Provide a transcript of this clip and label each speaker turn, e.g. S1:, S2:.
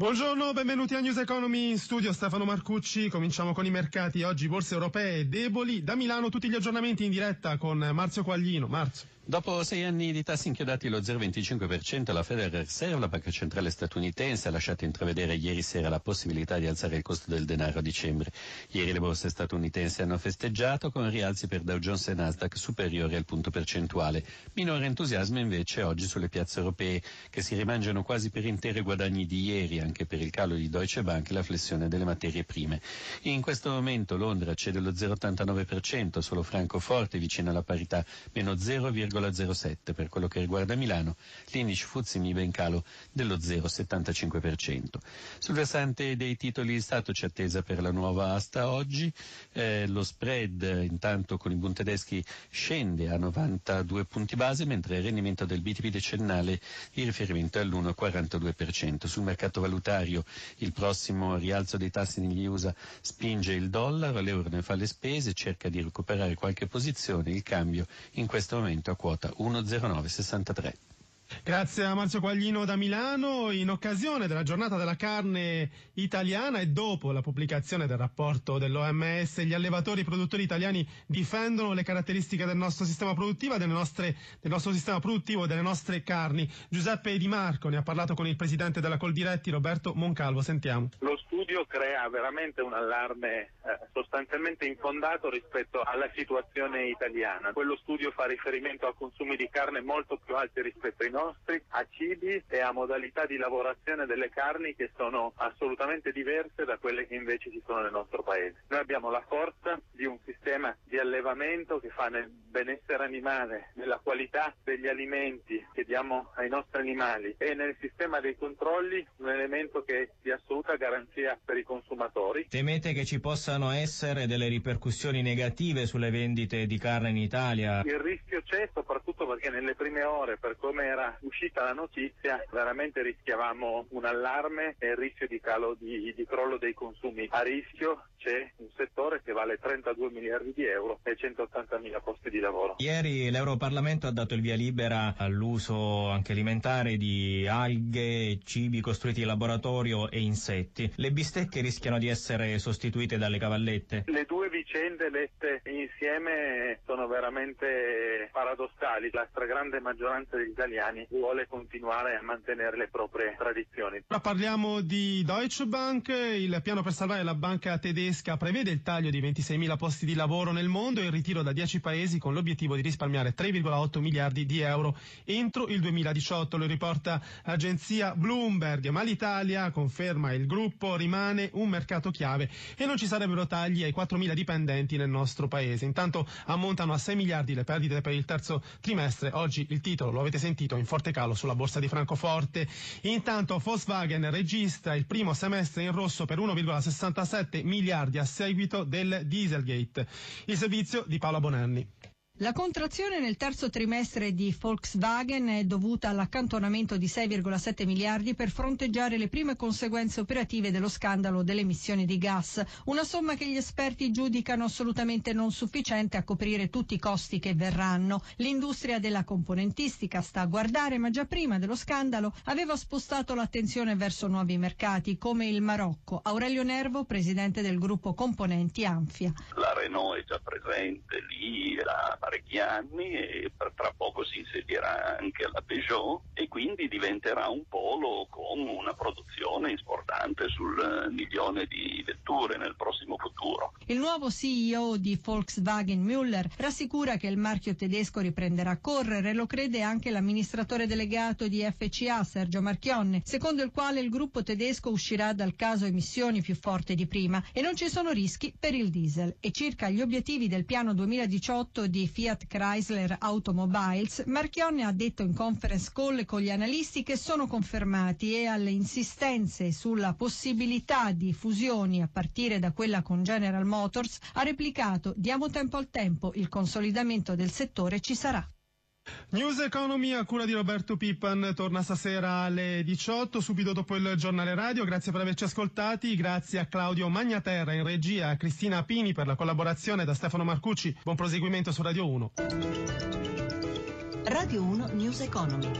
S1: Buongiorno, benvenuti a News Economy in studio Stefano Marcucci. Cominciamo con i mercati. Oggi borse europee deboli. Da Milano tutti gli aggiornamenti in diretta con Marzio Quaglino. Marzio.
S2: Dopo sei anni di tassi inchiodati allo 0,25%, la Federal Reserve, la banca centrale statunitense, ha lasciato intravedere ieri sera la possibilità di alzare il costo del denaro a dicembre. Ieri le borse statunitensi hanno festeggiato con rialzi per Dow Jones e Nasdaq superiori al punto percentuale. Minore entusiasmo invece oggi sulle piazze europee, che si rimangiano quasi per intero i guadagni di ieri, anche per il calo di Deutsche Bank e la flessione delle materie prime. In questo momento Londra cede lo 0,89%, solo Francoforte vicino alla parità, meno 0,5%. 0,07 per quello che riguarda Milano, l'indice Fuzzi MIBE in calo dello 0,75%. Sul versante dei titoli di Stato c'è attesa per la nuova asta oggi, eh, lo spread intanto con i Bund tedeschi scende a 92 punti base mentre il rendimento del BTP decennale di riferimento è all'1,42%. Sul mercato valutario il prossimo rialzo dei tassi negli USA spinge il dollaro, l'euro ne fa le spese, cerca di recuperare qualche posizione, il cambio in questo momento a quota 10963.
S1: Grazie a Marzio Quaglino da Milano. In occasione della giornata della carne italiana e dopo la pubblicazione del rapporto dell'OMS, gli allevatori e i produttori italiani difendono le caratteristiche del nostro sistema produttivo, nostre, del nostro sistema produttivo e delle nostre carni. Giuseppe Di Marco ne ha parlato con il presidente della Coldiretti, Roberto Moncalvo. Sentiamo.
S3: Lo studio crea veramente un allarme eh, sostanzialmente infondato rispetto alla situazione italiana. Quello studio fa riferimento a consumi di carne molto più alti rispetto ai nostri, a cibi e a modalità di lavorazione delle carni che sono assolutamente diverse da quelle che invece ci sono nel nostro paese. Noi abbiamo la forza di un sistema di allevamento che fa nel benessere animale, nella qualità degli alimenti che diamo ai nostri animali e nel sistema dei controlli un elemento che è di assoluta garanzia per i consumatori.
S4: Temete che ci possano essere delle ripercussioni negative sulle vendite di carne in Italia?
S3: Il rischio c'è soprattutto perché nelle prime ore, per come era uscita la notizia, veramente rischiavamo un allarme e il rischio di calo di, di crollo dei consumi. A rischio c'è un settore che vale 32 miliardi di euro e 180 mila posti di lavoro.
S4: Ieri l'Europarlamento ha dato il via libera all'uso anche alimentare di alghe, cibi costruiti in laboratorio e insetti. Le bistecche rischiano di essere sostituite dalle cavallette?
S3: Le due vicende lette insieme sono veramente paradossali. La stragrande maggioranza degli italiani vuole continuare a mantenere le proprie tradizioni.
S1: Ora parliamo di Deutsche Bank, il piano per salvare la banca tedesca prevede il taglio di 26.000 posti di lavoro nel mondo e il ritiro da 10 paesi con l'obiettivo di risparmiare 3,8 miliardi di euro entro il 2018, lo riporta l'agenzia Bloomberg, ma l'Italia, conferma il gruppo, rimane un mercato chiave e non ci sarebbero tagli ai 4.000 dipendenti nel nostro paese. Intanto ammontano a 6 miliardi le perdite per il terzo trimestre. Oggi il titolo, lo avete sentito, in forte calo sulla borsa di Francoforte. Intanto Volkswagen registra il primo semestre in rosso per 1,67 miliardi miliardi a seguito del Dieselgate. Il servizio di Paola Bonanni.
S5: La contrazione nel terzo trimestre di Volkswagen è dovuta all'accantonamento di 6,7 miliardi per fronteggiare le prime conseguenze operative dello scandalo delle emissioni di gas, una somma che gli esperti giudicano assolutamente non sufficiente a coprire tutti i costi che verranno. L'industria della componentistica sta a guardare, ma già prima dello scandalo aveva spostato l'attenzione verso nuovi mercati come il Marocco. Aurelio Nervo, presidente del gruppo Componenti Anfia.
S6: La Renault è già presente lì, la parecchi anni e tra poco si insedierà anche la Peugeot e quindi diventerà un polo con una produzione importante sul milione di vetture nel prossimo futuro.
S5: Il nuovo CEO di Volkswagen Müller rassicura che il marchio tedesco riprenderà a correre, lo crede anche l'amministratore delegato di FCA Sergio Marchionne, secondo il quale il gruppo tedesco uscirà dal caso emissioni più forte di prima e non ci sono rischi per il diesel e circa gli obiettivi del piano 2018 di Fiat Chrysler Automobiles, Marchionne ha detto in conference call con gli analisti che sono confermati e alle insistenze sulla possibilità di fusioni a partire da quella con General Motors ha replicato diamo tempo al tempo, il consolidamento del settore ci sarà.
S1: News Economy a cura di Roberto Pippan torna stasera alle 18 subito dopo il giornale radio. Grazie per averci ascoltati. Grazie a Claudio Magnaterra in regia a Cristina Pini per la collaborazione da Stefano Marcucci. Buon proseguimento su Radio 1
S7: Radio 1 News Economy.